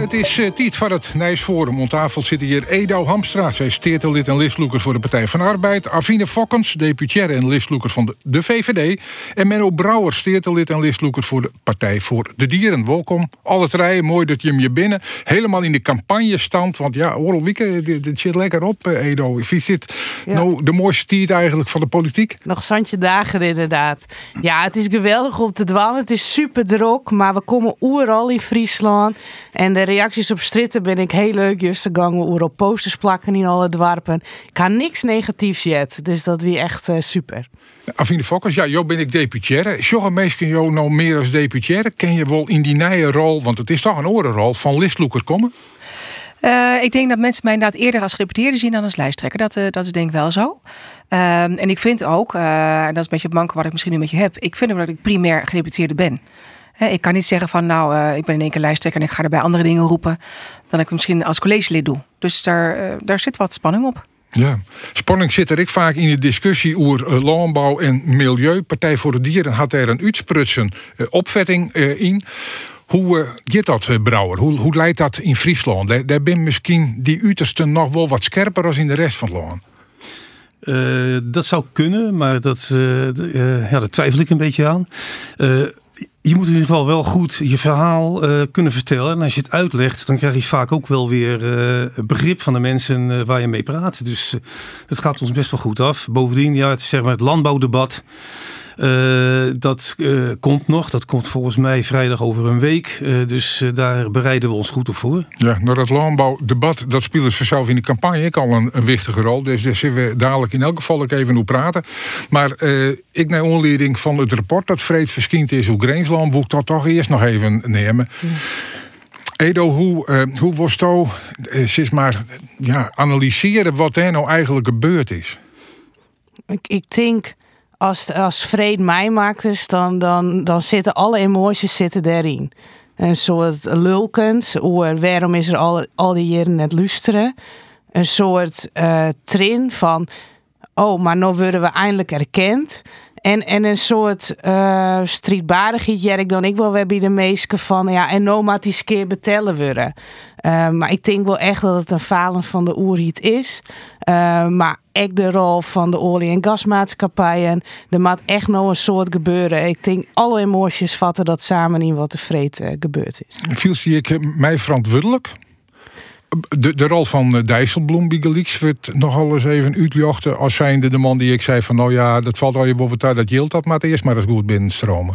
Het is uh, tijd van het Nijs Forum. Om tafel zitten hier Edo Hamstra. Zij is steertelid en listloeker voor de Partij van Arbeid. Afine Fokkens, deputaire en listloeker van de, VVD. En Menno Brouwer, steertelid en listloeker voor de Partij voor de Dieren. Welkom. Alle rijden, mooi dat je hem je binnen. Helemaal in de campagnestand. Want ja, Oorlog Wieke, dit zit lekker op, uh, Edo. Dit ja. nou de mooiste tijd eigenlijk van de politiek? Nog zandje dagen inderdaad. Ja, het is geweldig om te dwalen. Het is super druk, maar we komen oeral in Friesland. En de reacties op stritten ben ik heel leuk. Juist gangen we op posters plakken in alle dwarpen. Ik ga niks negatiefs jet. Dus dat wie echt uh, super. Afine Fokkers, ja, jou ben ik deputaire. Sjogge meestal jou nou meer als deputaire. Ken je wel in die nieuwe rol, want het is toch een orenrol, van listloeker komen? Uh, ik denk dat mensen mij inderdaad eerder als gedeputeerde zien dan als lijsttrekker. Dat, uh, dat is denk ik wel zo. Um, en ik vind ook, uh, en dat is een beetje het manke wat ik misschien nu met je heb. Ik vind ook dat ik primair gedeputeerde ben. Ik kan niet zeggen van nou, uh, ik ben in één keer lijsttrekker en ik ga er bij andere dingen roepen dan ik misschien als collegelid doe. Dus daar, uh, daar zit wat spanning op. Ja, spanning zit er ik vaak in de discussie over uh, landbouw en milieu. Partij voor de Dieren had er een uitsprutsen opvetting in. Hoe gaat dat, Brouwer? Hoe, hoe leidt dat in Friesland? Daar, daar ben misschien die uitersten nog wel wat scherper als in de rest van het land. Uh, dat zou kunnen, maar dat, uh, uh, ja, daar twijfel ik een beetje aan je moet in ieder geval wel goed je verhaal uh, kunnen vertellen. En als je het uitlegt, dan krijg je vaak ook wel weer uh, begrip van de mensen uh, waar je mee praat. Dus het gaat ons best wel goed af. Bovendien, ja, het, zeg maar het landbouwdebat. Uh, dat uh, komt nog. Dat komt volgens mij vrijdag over een week. Uh, dus daar bereiden we ons goed op voor. Ja, nou dat landbouwdebat, dat speelt dus vanzelf in de campagne ik al een, een wichtige rol. Dus daar zullen we dadelijk in elk geval ook even over praten. Maar ik naar onleiding van het rapport dat vreed verschijnt is hoe Greensland, moet ik dat toch eerst nog even nemen. Ja. Edo, hoe, uh, hoe was het uh, maar ja, analyseren wat er nou eigenlijk gebeurd is? Ik, ik denk als, als Vreed mij maakt, dus dan, dan, dan zitten alle emoties zitten daarin. Een soort lulkens, waarom is er al, die jaren net luisteren. Een soort uh, trin van, oh, maar nu worden we eindelijk erkend. En, en een soort uh, strijdbaardigheid, ik dan ik wel weer bij de meesten van, ja, en die keer betellen worden. Uh, maar ik denk wel echt dat het een falen van de oerhiet is. Uh, maar echt de rol van de olie- en gasmaatschappijen. Er moet echt nog een soort gebeuren. Ik denk alle emoties vatten dat samen in wat er vreed gebeurd is. Viel zie ik mij verantwoordelijk? De, de rol van Dijsselbloem bij Gelieks wordt nogal eens even uitgejochten als zijnde de man die ik zei van nou ja, dat valt al je boven dat jilt dat maar eerst maar eens goed binnenstromen.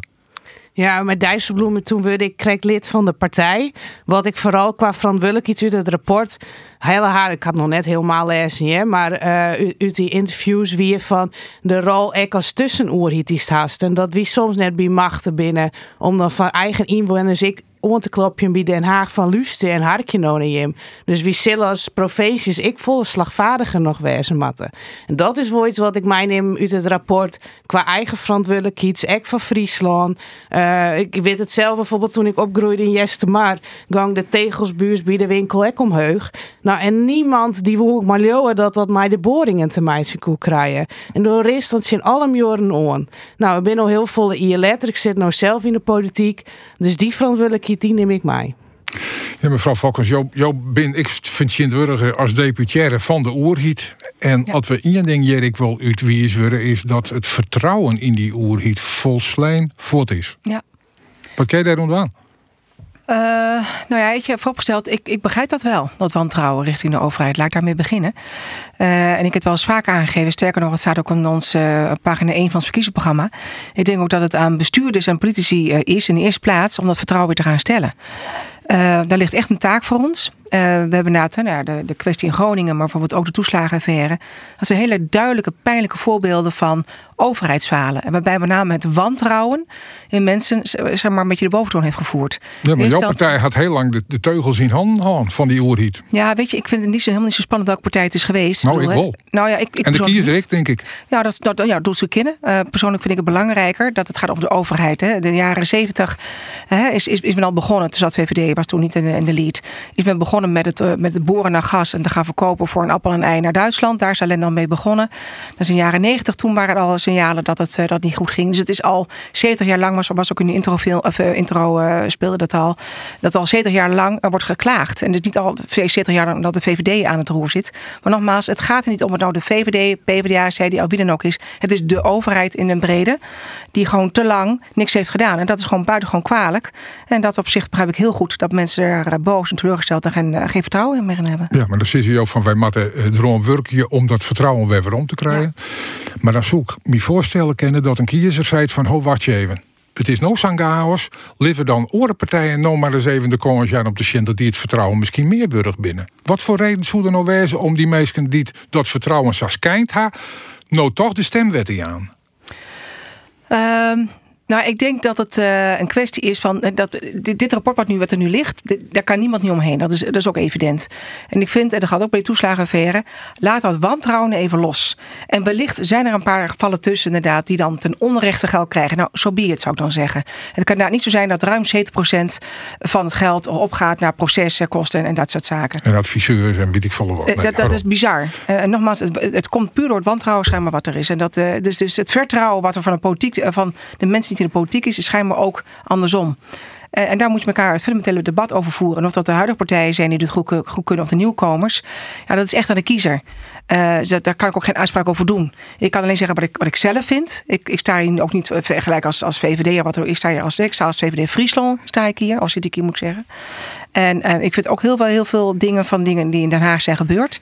Ja, met Dijsselbloemen toen werd ik kreeg lid van de partij. Wat ik vooral qua verantwoordelijk iets uit het rapport. Hele haar, ik had nog net helemaal lezen, hè, maar uh, uit die interviews wie van de rol ik als tussenoorhietist haast. En dat wie soms net bij machten binnen om dan van eigen inwoners ik om te klopje bij Den Haag van Luster en Harkje hem. Dus wie zullen als provincies ik volle slagvaardiger nog wezen matten. En dat is wel iets wat ik mij neem uit het rapport qua eigen verantwoordelijkheid, ik van Friesland. Uh, ik weet het zelf bijvoorbeeld toen ik opgroeide in Jestemar, gang de tegelsbuurs bij de winkel ik omheug. Nou en niemand die wil maar leeuwen dat dat mij de boringen te mij koe krijgen. En door rest dat zijn alle jaren on. Nou, ik ben al heel volle ILEtter, ik zit nou zelf in de politiek, dus die verantwoordelijkheid die neem ik mij. Ja, mevrouw Fokkers, jou, jou ben, ik vind je als deputaire van de oerhiet. En ja. wat we één ding hier ik wil uitwijzen is dat het vertrouwen in die oerhiet volslijn voort is. Ja. Wat kijk je daar aan? Uh, nou ja, ik heb vooropgesteld, ik, ik begrijp dat wel, dat wantrouwen richting de overheid. Laat ik daarmee beginnen. Uh, en ik heb het wel eens vaak aangegeven, sterker nog, het staat ook in ons uh, pagina 1 van het verkiezingsprogramma. Ik denk ook dat het aan bestuurders en politici is in de eerste plaats om dat vertrouwen weer te gaan stellen. daar ligt echt een taak voor ons. Uh, we hebben inderdaad nou, de, de kwestie in Groningen, maar bijvoorbeeld ook de toeslagenaffaire. Dat zijn hele duidelijke, pijnlijke voorbeelden van overheidsfalen. En waarbij met name het wantrouwen in mensen zeg maar, een beetje de boventoon heeft gevoerd. Ja, maar jouw dat... partij had heel lang de, de teugels in handen van die oerhiet. Ja, weet je, ik vind het niet zo, helemaal niet zo spannend welke partij het is geweest. Nou, ik, wel. Nou, ja, ik, ik en de kiezer ik, denk ik. Ja, dat, dat, ja, doet ze kennen. Uh, persoonlijk vind ik het belangrijker dat het gaat over de overheid. Hè. De jaren zeventig is, is, is men al begonnen, toen zat VVD, was toen niet in de, in de lead. Is men begonnen met het, met het boren naar gas en te gaan verkopen voor een appel en ei naar Duitsland. Daar is alleen dan mee begonnen. Dat is in de jaren 90. Toen waren er al signalen dat het dat niet goed ging. Dus het is al 70 jaar lang, was, was ook in de intro, of, intro speelde dat al, dat al 70 jaar lang wordt geklaagd. En dus niet al 70 jaar lang dat de VVD aan het roer zit. Maar nogmaals, het gaat er niet om het nou de VVD, PvdA, CDA, wie dan ook is. Het is de overheid in den brede die gewoon te lang niks heeft gedaan. En dat is gewoon buitengewoon kwalijk. En dat op zich begrijp ik heel goed dat mensen er eh, boos en teleurgesteld en geen, eh, geen vertrouwen meer in hebben. Ja, maar dan zit je ook van wij moeten eh, erom werken om dat vertrouwen weer om te krijgen. Maar dan zoek ik me voorstellen kennen dat een kiezer zei van ho wacht je even het is no chaos. Liever dan orenpartijen nog maar eens even de jaar op de zien dat die het vertrouwen misschien meer burg binnen. Wat voor reden zou er nou wezen om die mensen die dat vertrouwen ha, nou toch de stemwet aan? Um, nou, ik denk dat het uh, een kwestie is van eh, dat dit, dit, rapport wat, nu, wat er nu ligt, daar kan niemand niet omheen. Dat is, dat is ook evident. En ik vind, en dat gaat ook bij de toeslagenaffaire, laat dat wantrouwen even los. En wellicht zijn er een paar gevallen tussen inderdaad die dan ten onrechte geld krijgen. Nou, zo so be het zou ik dan zeggen. Het kan nou niet zo zijn dat ruim 70% van het geld opgaat naar processen, kosten en, dat soort zaken. En adviseurs en weet ik veel wat. Nee, dat, dat is bizar. en nogmaals, het, het, komt puur door het wantrouwen schijnbaar wat er is. En dat, dus, dus het vertrouwen wat er van de politiek, van de mensen in de politiek is, is schijnbaar ook andersom. Eh, en daar moet je elkaar het fundamentele debat over voeren. En of dat de huidige partijen zijn die dit goed, kunnen of de nieuwkomers. Ja, dat is echt aan de kiezer. Uh, daar kan ik ook geen uitspraak over doen. Ik kan alleen zeggen wat ik, wat ik zelf vind. Ik, ik sta hier ook niet vergelijk als, als VVD. Wat er, ik sta hier als ik sta als VVD Friesland. Sta ik hier, of zit ik hier moet ik zeggen. En uh, ik vind ook heel, wel, heel veel dingen van dingen die in Den Haag zijn gebeurd.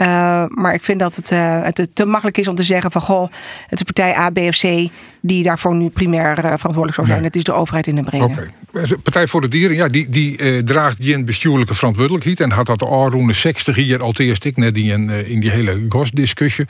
Uh, maar ik vind dat het, uh, het, te makkelijk is om te zeggen van goh, het is partij A, B of C die daarvoor nu primair uh, verantwoordelijk zou zijn. Nee. Het is de overheid in de brede. Oké. Okay. Partij voor de Dieren, ja, die, die draagt geen bestuurlijke verantwoordelijkheid en had dat de Arroene 60 hier al eerst ik net in, in die hele GOS-discussie.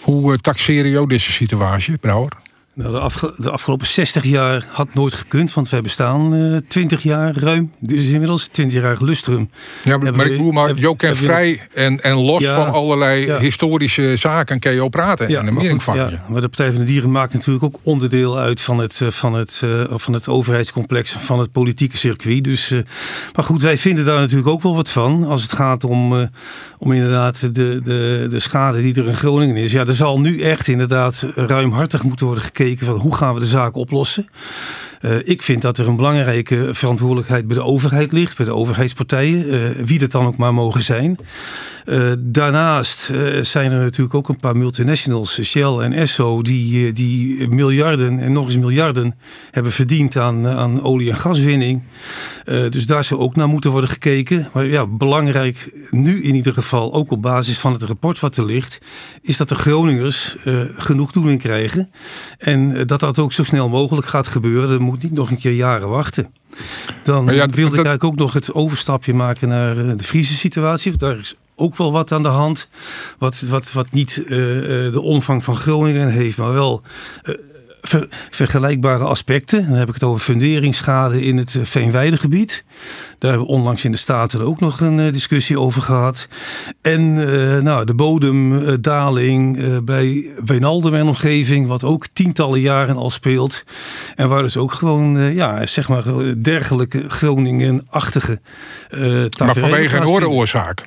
Hoe taxeer je deze situatie, Brouwer? Nou, de, de, afgelopen 60 jaar had nooit gekund, want wij bestaan uh, 20 jaar ruim. Dus inmiddels 20 jaar lustrum. Ja, maar, maar ik bedoel maar, Jo vrij en, en los ja, van allerlei ja. historische zaken kan je ook praten. Ja, en de maar, van ja, maar de Partij van de Dieren maakt natuurlijk ook onderdeel uit van het, van het, uh, van het overheidscomplex, van het politieke circuit. Dus, uh, maar goed, wij vinden daar natuurlijk ook wel wat van als het gaat om, om inderdaad de, de, de schade die er in Groningen is. Ja, er zal nu echt inderdaad ruimhartig moeten worden gekeken van hoe gaan we de zaak oplossen. Uh, ik vind dat er een belangrijke verantwoordelijkheid bij de overheid ligt, bij de overheidspartijen, uh, wie dat dan ook maar mogen zijn. Uh, daarnaast zijn er natuurlijk ook een paar multinationals, Shell en Esso, die, die miljarden en nog eens miljarden hebben verdiend aan, aan olie- en gaswinning. dus daar zou ook naar moeten worden gekeken. Maar ja, belangrijk nu in ieder geval, ook op basis van het rapport wat er ligt, is dat de Groningers genoegdoening krijgen. En dat dat ook zo snel mogelijk gaat gebeuren niet nog een keer jaren wachten. Dan ja, wilde ik eigenlijk ook nog het overstapje maken naar eh, de Friese situatie. Want daar is ook wel wat aan de hand. Wat, wat, wat niet uh, de omvang van Groningen heeft, maar wel uh, ver, vergelijkbare aspecten. Dan heb ik het over funderingsschade in het Veenweidegebied. Daar hebben we onlangs in de Staten ook nog een uh, discussie over gehad. En uh, nou, de bodemdaling uh, bij Wijnaldum en omgeving, wat ook tientallen jaren al speelt. En waar dus ook gewoon, ja, zeg maar, dergelijke Groningen-achtige Maar vanwege een andere oorzaak?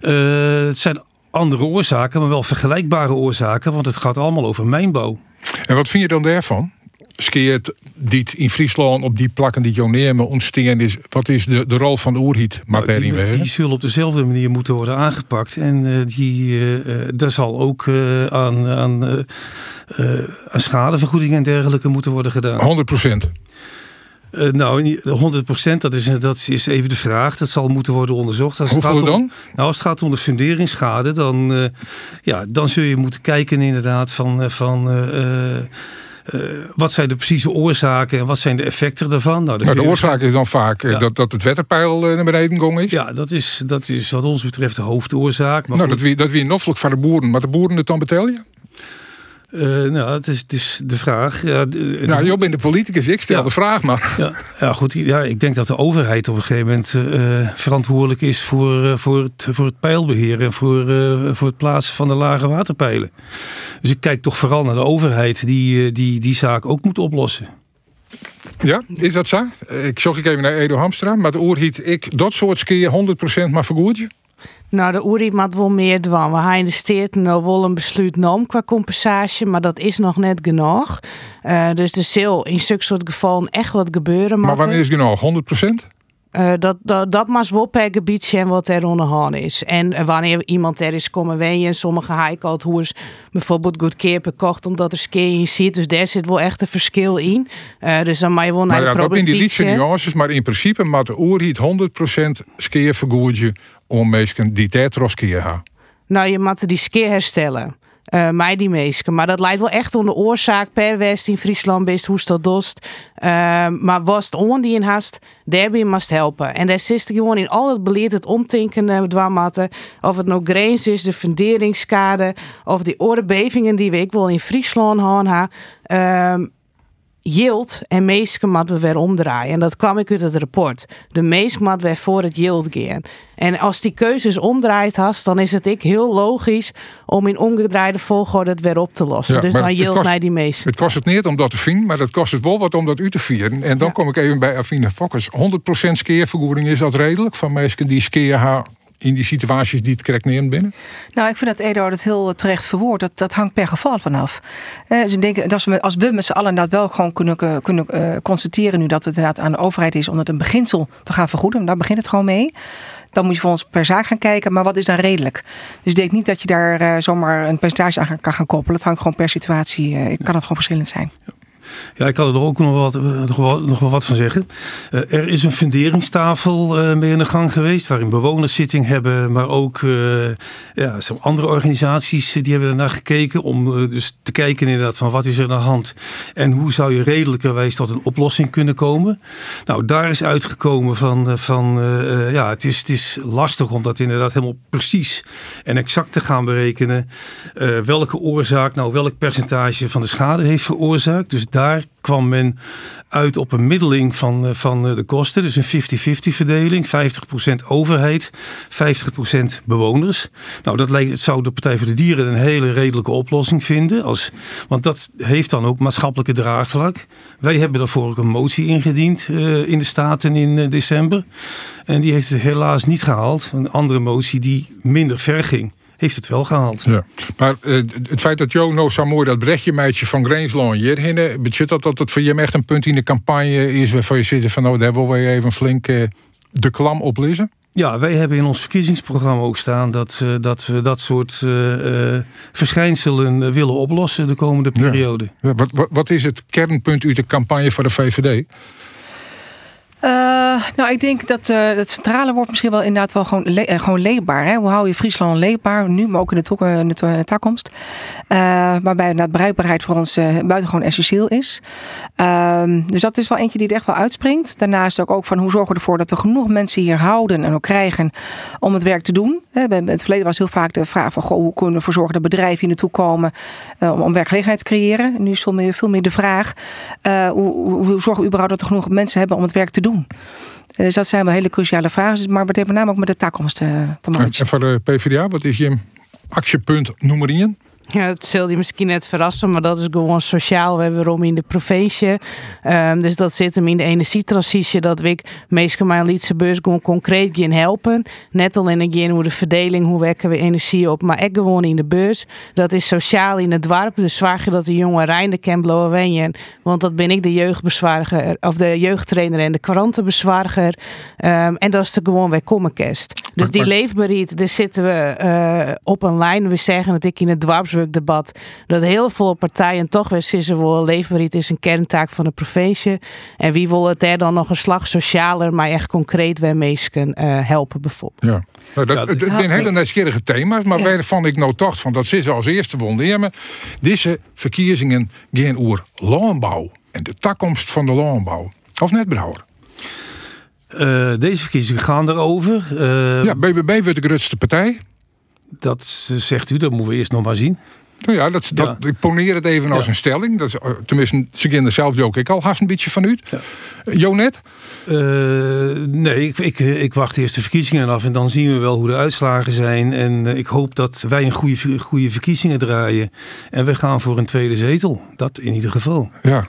het zijn andere oorzaken, maar wel vergelijkbare oorzaken, want het gaat allemaal over mijnbouw. En wat vind je dan daarvan? Skeert dit in Friesland op die plakken die Joneerme ontstaan is, wat is de, de rol van de oerhiet? Nou, die, die zullen op dezelfde manier moeten worden aangepakt. En uh, die, uh, daar zal ook uh, aan, aan, aan schadevergoeding en dergelijke moeten worden gedaan. 100 procent. Uh, nou, 100% dat is, dat is even de vraag. Dat zal moeten worden onderzocht. Als Hoeveel het dan? Om, nou, als het gaat om de funderingsschade, dan, uh, ja, dan zul je moeten kijken inderdaad van... van uh, wat zijn de precieze oorzaken en wat zijn de effecten daarvan? Nou, nou de oorzaak is dan vaak ja. dat, dat het wetterpeil naar beneden gegaan is. Ja, dat is, dat is wat ons betreft de hoofdoorzaak. Maar nou, goed. dat wie, dat wie noffelijk van de boeren, maar de boeren het dan betalen? Uh, nou, het is, het is de vraag. Ja, de, nou, Job in de politicus, ik stel ja, de vraag maar. Ja, ja, goed. Ja, ik denk dat de overheid op een gegeven moment uh, verantwoordelijk is voor, uh, voor, het, voor het pijlbeheer en voor, voor het plaatsen van de lage waterpijlen. Dus ik kijk toch vooral naar de overheid die die, die zaak ook moet oplossen. Ja, is dat zo? Ik zocht ik even naar Edo Hamstra, maar de oerhiet ik dat soort skiën 100% maar vergoedje? Nou, de oerhiet moet wel meer dwan. We hebben in de steed nou wel een besluit genomen qua compensatie, maar dat is nog net genoeg. Uh, dus er zal in zulke soort gevallen echt wat gebeuren. Maar wanneer is genoeg? 100%? Uh, dat, dat, dat mag wel per gebied zijn wat er onderhand is. En uh, wanneer iemand er is komen wenjen, sommige high hoe is bijvoorbeeld goed keer kocht omdat er skiën in zit. Dus daar zit wel echt een verschil in. Uh, dus dan mag je wel naar maar de ja, dat in die liedse nuances, maar in principe maakt de oerhiet 100% skiën vergoedje om mensen die skiën hebben. Nou, je moet die ski herstellen uh, mij die meesten. Maar dat leidt wel echt om de oorzaak per West in Friesland best hoe dat dost. Uh, maar was het on die in haast, daarbij must helpen. En daar zit gewoon in al het beleid het omtinken uh, dwamatten. Of het nou grens is, de funderingskade, of die orenbevingen die we ik wel in Friesland hebben. Uh, yield en meeske moeten we weer omdraaien. En dat kwam ik uit het rapport. De meeske moet weer voor het yield gaan. En als die keuzes omdraait hast, dan is het ik heel logisch om in omgedraaide volgorde het weer op te lossen. dus dan yield naar die meeske. Het kost het niet om dat te vinden, maar het kost het wel wat om dat u te vieren. En dan kom ik even bij Afine Fokkers. 100% skeervergoeding, is dat redelijk van meesken die skeer haar in die situaties die het neemt binnen? Nou, ik vind dat Edo het heel terecht verwoord. Dat, dat hangt per geval vanaf. Eh, ze denken dat we, als we met z'n allen inderdaad wel gewoon kunnen, kunnen uh, constateren nu dat het inderdaad aan de overheid is om het een beginsel te gaan vergoeden. Daar begint het gewoon mee. Dan moet je voor ons per zaak gaan kijken, maar wat is dan redelijk? Dus ik denk niet dat je daar uh, zomaar een percentage aan kan gaan koppelen. Het hangt gewoon per situatie, kan het gewoon verschillend zijn. Ja. Ja, ik kan er ook nog wat, nog wel, nog wel wat van zeggen. Uh, er is een funderingstafel uh, mee in de gang geweest, waarin bewoners zitting hebben, maar ook uh, ja, andere organisaties die hebben ernaar gekeken om dus te kijken inderdaad van wat is er aan de hand en hoe zou je redelijkerwijs tot een oplossing kunnen komen. Nou, daar is uitgekomen van, van ja, het is, het is lastig om dat inderdaad helemaal precies en exact te gaan berekenen welke oorzaak nou welk percentage van de schade heeft veroorzaakt. Dus daar kwam men uit op een middeling van, eh, van eh, de kosten. Dus een 50-50 verdeling. 50% overheid, 50% bewoners. Nou, dat lijkt, zou de Partij voor de Dieren een hele redelijke oplossing vinden. Als, want dat heeft dan ook maatschappelijke draagvlak. Wij hebben daarvoor ook een motie ingediend uh, in de Staten in december. En die heeft het helaas niet gehaald. Een andere motie die minder ver ging heeft het wel gehaald. Ja. Maar uh, het feit dat Jo zo mooi dat brechtje meidje van Greensloon hierheen, betekent dat dat het voor je echt een punt in de campagne is waarvan je zit van nou, daar willen we even flink uh, de klam oplezen? Ja, wij hebben in ons verkiezingsprogramma ook staan dat, uh, dat we dat soort verschijnselen willen oplossen de komende periode. Ja. Ja, wat, wat, wat is het kernpunt uit de campagne voor de VVD? Uh, nou, ik denk dat uh, het centrale wordt misschien wel inderdaad wel gewoon, le uh, gewoon leefbaar. Hè? Hoe hou je Friesland leefbaar, nu, maar ook in de, in de, toekomst. waarbij de bereikbaarheid voor ons buitengewoon essentieel is. Ehm, dus dat is wel eentje die er echt wel uitspringt. Daarnaast ook, ook van hoe zorgen we ervoor dat er genoeg mensen hier houden en ook krijgen om het werk te doen. In het verleden was heel vaak de vraag van goh, hoe kunnen we ervoor zorgen dat bedrijven hier naartoe komen om, om werkgelegenheid te creëren. Nu is veel meer, veel meer de vraag, hoe, hoe zorgen we überhaupt dat er genoeg mensen hebben om het werk te doen. Dus dat zijn wel hele cruciale vragen. Maar we hebben namelijk ook met de toekomst te, te maken. En voor de PvdA, wat is je actiepunt nummer 1? Ja, het zul je misschien net verrassen, maar dat is gewoon sociaal. We hebben erom in de provincie. Um, dus dat zit hem in de energietransitie. Dat we meestal mijn Lietse beurs gewoon concreet gaan helpen. Net al in een hoe de verdeling, hoe wekken we energie op. Maar echt gewoon in de beurs. Dat is sociaal in het dorp. Dus zwaar je dat de jonge Rijn de blowen. Want dat ben ik de jeugdbezwaarger. Of de jeugdtrainer en de krantenbezwaarger. Um, en dat is de gewoon weer kommenkest. Dus die leefbaarheid, daar zitten we uh, op een lijn. We zeggen dat ik in het dorp debat dat heel veel partijen toch weer zeggen wel leefbaarheid is een kerntaak van de provincie en wie wil het er dan nog een slag socialer maar echt concreet weer mensen uh, helpen bijvoorbeeld. Ja. Nou, dat, zijn hele nieuwsgierige thema's, maar ja. waarvan ik nou dacht van dat ze als eerste wonder. Deze verkiezingen gaan over landbouw en de toekomst van de landbouw. Of net Brouwer? Uh, deze verkiezingen gaan erover. Uh, ja, BBB wordt de grootste partij. Dat zegt u, dat moeten we eerst nog maar zien. Nou ja, dat, dat, ja. ik poneer het even als ja. een stelling. Dat is, tenminste, ze kennen zelf ook ik al haast een beetje van u. Ja. Jonet? Uh, nee, ik, ik, ik, wacht eerst de verkiezingen af en dan zien we wel hoe de uitslagen zijn. En ik hoop dat wij een goede, goede verkiezingen draaien. En we gaan voor een tweede zetel. Dat in ieder geval. Ja.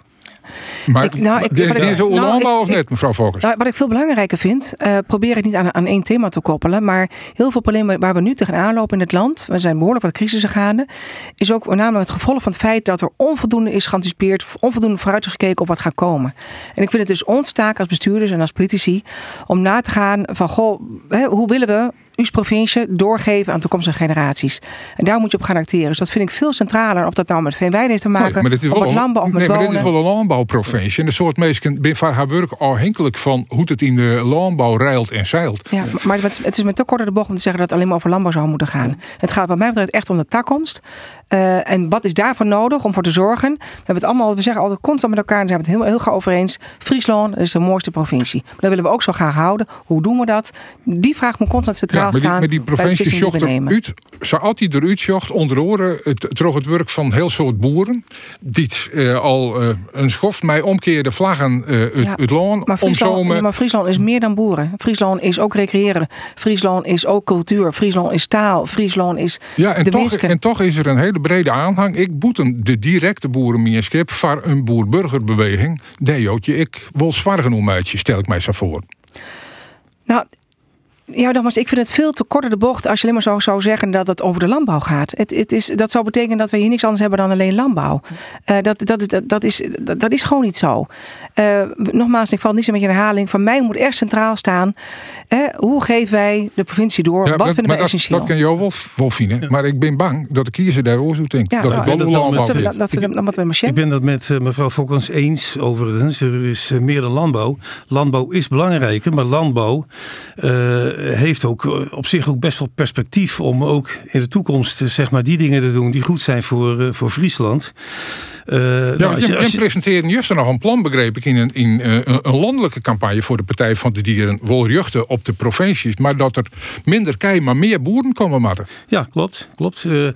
Maar Ik- nou, ik- is nou, of net, mevrouw Volkers? Nou, wat ik veel belangrijker vind, eh, probeer het niet aan, aan één thema te koppelen. Maar heel veel problemen waar we nu tegenaan lopen in het land, we zijn behoorlijk wat crisissen gaande, is ook namelijk het gevolg van het feit dat er onvoldoende is geanticipeerd, onvoldoende vooruit is gekeken op wat gaat komen. En ik vind het dus ons taak als bestuurders en als politici om na te gaan van, goh, hè, hoe willen we provincie doorgeven aan toekomstige generaties. En daar moet je op gaan acteren. Dus dat vind ik veel centraler. Of dat nou met veenweide heeft te maken, Nee, maar dit is of wel met landbouw of met nee, maar wonen. dit is wel een landbouwprovincie. En de soort mensen ben van haar werk afhankelijk van hoe het in de landbouw reilt en zeilt. Ja, maar het is met te korte de bocht om te zeggen dat het alleen maar over landbouw zou moeten gaan. Het gaat wat mij betreft echt om de takkomst. Eh, en wat is daarvoor nodig om voor te zorgen? We hebben het allemaal, we zeggen altijd constant met elkaar, en zijn we het heel, heel gauw over eens. Friesland is de mooiste provincie. Maar dat willen we ook zo graag houden. Hoe doen we dat? Die vraag moet constant centraal maar die, maar die provincie zocht eruit, zou altijd eruit zocht, onder oren, het, het werk van heel soort boeren. Die eh, al eh, een schoft mij omkeerde vlaggen eh het, Ja, het loon Maar Friesland, maar Friesland is meer dan boeren. Friesland is ook recreëren. Friesland is ook cultuur. Friesland is taal. Friesland is Ja, en de toch, en toch is er een hele brede aanhang. Ik boeten de directe boerenmierskip voor een boer-burgerbeweging. Nee, Jootje, ik wil zwargen om stel ik mij zo voor. Nou, ja, nogmaals, ik vind het veel te korte de bocht als je alleen maar zo zou zeggen dat het over de landbouw gaat. Het, het is, dat zou betekenen dat we hier niks anders hebben dan alleen landbouw. Eh, dat, dat, is- dat, dat, is, dat, dat is gewoon niet zo. Eh, nogmaals, ik val niet zo met je herhaling. Van mij moet echt centraal staan. hoe geven wij de provincie door? Ja, Wat vinden maar wij dat, essentieel? dat kan jou wel, wel vinden. Maar ik ben bang dat de kiezer daar ook zo denkt. Ja, dat nou, het wel landbouw met- is. dat, dat, dat, dat, dat we maar Ik ben dat met eh, mevrouw Fokkens eens overigens. Er is meer dan landbouw. Landbouw is belangrijker, maar landbouw eh, heeft ook eh, op zich ook best wel perspectief om ook in de toekomst eh, zeg maar, die dingen te doen die goed zijn voor, eh, voor Friesland. Nou, Ja, als want je- als je presenteerde juist nog een plan, begreep ik, in, een, in eh, een, landelijke campagne voor de Partij van de Dieren. Wel juchten op de provincies, maar dat er minder kei, maar meer boeren komen matten. Ja, klopt. klopt. Eh,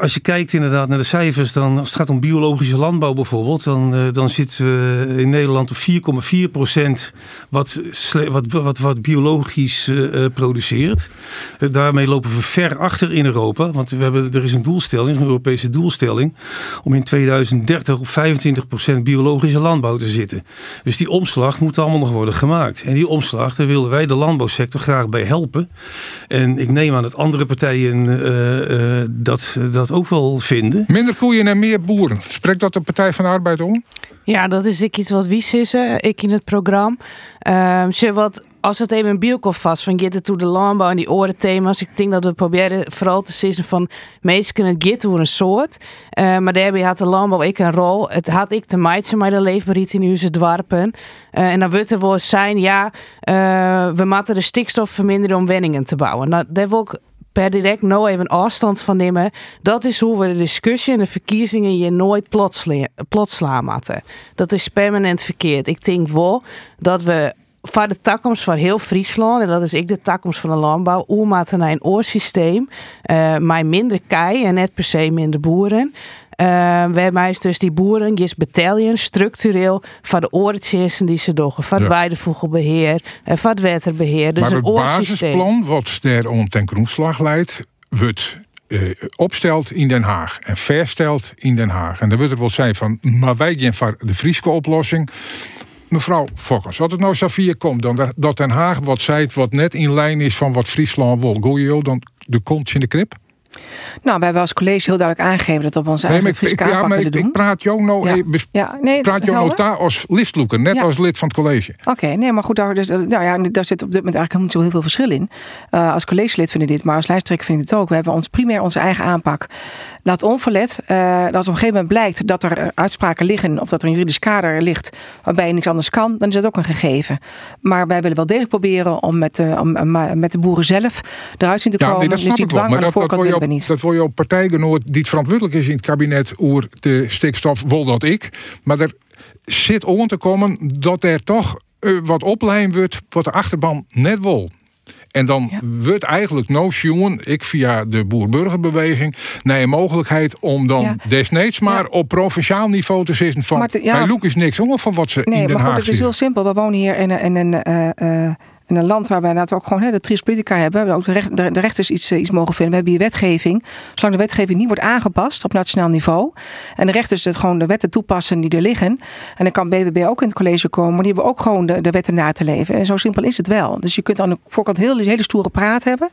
als je kijkt inderdaad naar de cijfers, dan als het gaat om biologische landbouw bijvoorbeeld, dan, dan zitten we in Nederland op 4,4 procent wat, sle- wat, wat, wat biologisch produceert. Daarmee lopen we ver achter in Europa, want we hebben, er is een doelstelling, een Europese doelstelling, om in 2030 op 25 procent biologische landbouw te zitten. Dus die omslag moet allemaal nog worden gemaakt. En die omslag, daar willen wij de landbouwsector graag bij helpen. En ik neem aan dat andere partijen eh, eh, dat, dat ook wel vinden. Minder koeien en meer boeren. Spreekt dat de Partij van de Arbeid om? Ja, dat is ik iets wat wies is, ik in het programma. Ehm ze wat, als het even een bielkof vast van get to de landbouw en die oren thema's. Ik denk dat we proberen vooral te zien van meest kunnen het door een soort. Eh, maar daarbij had de landbouw ik een rol. Het had ik te meidje maar de leefbaarheid in onze dwarpen. Eh, en dan wordt er wel eens zijn, ja, eh, we moeten de stikstof verminderen om wenningen te bouwen. Nou, daar wil ik per direct nou even afstand van nemen. Dat is hoe we de discussie en de verkiezingen je nooit plotsle- plotslaan moeten. Dat is permanent verkeerd. Ik denk wel dat we voor de toekomst van heel Friesland, en dat is ik de toekomst van de landbouw, hoe moeten naar een oorsysteem, eh maar minder kei en net per se minder boeren. Uh, is dus die boeren je betalen structureel van de oortjes die ze doen, van het Ja. weidevogelbeheer, en van het waterbeheer. Dus maar het basisplan wat daar om ten grondslag leidt, wordt eh, opstelt in Den Haag en verstelt in Den Haag. En dan wordt er wel zijn van, maar wij gaan voor de Friese oplossing. Mevrouw Fokkers, als het nou vier komt, dan dat- Den Haag wat zei wat net in lijn is van wat Friesland wil, gooi je dan de kont in de krip? Nou, we hebben als college heel duidelijk aangegeven dat op onze Nee, eigen ik, ja, maar ik, doen. ik praat jou nou, Ja. eh, bes- ja, nee, praat jou nou daar als listloeker, net Ja. als lid van het college. Oké, nee, maar goed, daar, dus, nou ja, daar zit op dit moment eigenlijk niet zo heel veel verschil in. Eh, als collegelid vind ik dit, maar als lijsttrekker vind ik het ook. We hebben ons primair onze eigen aanpak. Laat onverlet, eh, dat als op een gegeven moment blijkt dat er eh, uitspraken liggen of dat er een juridisch kader ligt waarbij je niks anders kan, dan is dat ook een gegeven. Maar wij willen wel degelijk proberen om met, de om, met de boeren zelf eruit zien te Ja, komen. nee, dat dus snap die ik wel. Maar dat, dat, niet. dat wil je partijgenoot die het verantwoordelijk is in het kabinet over de stikstof, wil dat ik. Maar er zit om te komen dat er toch eh, wat opleiding wordt wat de achterban net wil. En dan Ja. wordt eigenlijk no jongen, ik via de boer-burgerbeweging, naar een mogelijkheid om dan Ja. desnoods maar Ja. op provinciaal niveau te zitten van. Maar ja. bij is niks om van wat ze Nee, in Den maar goed, Haag het is heel simpel. We wonen hier in een, in een, eh, eh, in een land waar wij inderdaad ook gewoon hè, de trias politica hebben, we ook de, recht, de, rechters iets, iets mogen vinden. We hebben hier wetgeving. Zolang de wetgeving niet wordt aangepast op nationaal niveau en de rechters het gewoon de wetten toepassen die er liggen. En dan kan BBB ook in het college komen, maar die hebben ook gewoon de, de wetten na te leven. En zo simpel is het wel. Dus je kunt aan de voorkant heel, hele stoere praat hebben.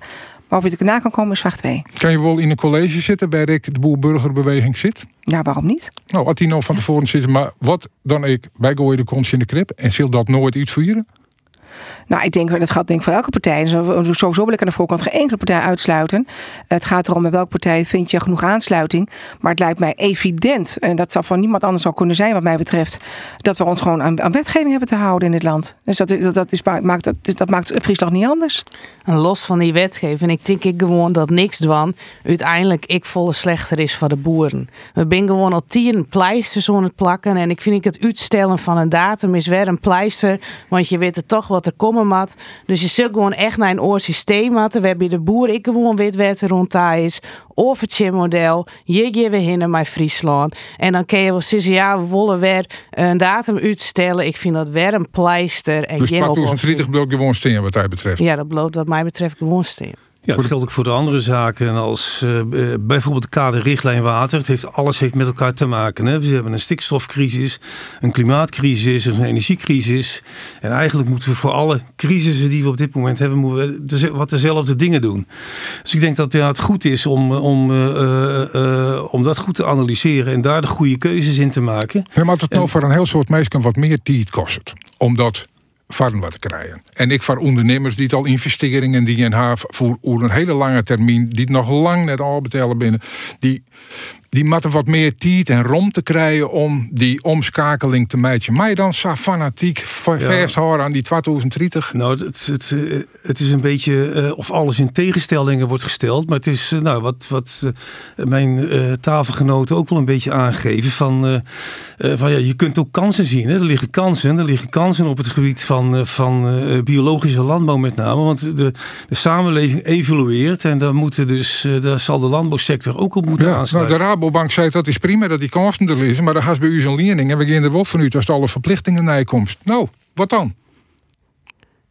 Maar of je er na kan komen is vraag 2. Kan je wel in een college zitten bij Rick de Boer-Burgerbeweging zit? Ja, waarom niet? Nou, had hij nou van tevoren zitten, maar wat dan ik, wij gooien de kons in de krip en zult dat nooit iets vieren? Nou, ik denk dat gaat denk voor elke partij. Sowieso wil ik aan de voorkant geen enkele partij uitsluiten. Het gaat erom bij welke partij vind je genoeg aansluiting. Maar het lijkt mij evident, en dat zal van niemand anders zou kunnen zijn wat mij betreft, dat we ons gewoon aan, aan wetgeving hebben te houden in dit land. Dus dat, dat, dat, is, maakt, dat, dat maakt Friesland niet anders. Los van die wetgeving, ik denk ik gewoon dat niks dwan uiteindelijk ik volle slechter is voor de boeren. We zijn gewoon al tien pleisters aan het plakken en ik vind ik het uitstellen van een datum is weer een pleister, want je weet het toch wat er komen moet. Dus je zult gewoon echt naar een oor systeem moeten. We hebben de boer, ik gewoon wat er rond daar is. Of het model. Je geeft we in naar Friesland. En dan kun je wel zeggen, ja, we willen weer een datum uitstellen. Ik vind dat weer een pleister. En dus 2030 bloot gewoon steen wat hij betreft? Ja, dat bloot wat mij betreft gewoon steen. Ja, het geldt ook voor de andere zaken. Als uh, bijvoorbeeld de kaderrichtlijn water. Het heeft, alles heeft met elkaar te maken. Hè. We hebben een stikstofcrisis, een klimaatcrisis, een energiecrisis. En eigenlijk moeten we voor alle crisissen die we op dit moment hebben, moeten we wat dezelfde dingen doen. Dus ik denk dat ja, het goed is om, om, uh, uh, om dat goed te analyseren en daar de goede keuzes in te maken. Maar het nou voor een heel soort mensen wat meer tijd kost. Omdat van wat krijgen. En ik voor ondernemers die al investeringen die in haar voor een hele lange termijn, die nog lang net al betalen binnen, die die moeten wat meer tijd en rom te krijgen om die omschakeling te. Maar je dan zo fanatiek vasthouden aan die 2030? Nou, het, het, het is een beetje uh, of alles in tegenstellingen wordt gesteld. Maar het is uh, nou, wat, wat uh, mijn tafelgenoten ook wel een beetje aangeven. Van, van ja, je kunt ook kansen zien. Hè? Er liggen kansen. Er liggen kansen op het gebied van, van biologische landbouw met name. Want de, de samenleving evolueert. En daar, moeten dus, daar zal de landbouwsector ook op moeten ja, nou, aansluiten. Nou, Rabobank zei dat is prima dat die kosten er liggen, maar dan gaat bij u zo'n lening en we gaan er wel van u als alle verplichtingen naar komt. Nou, wat dan?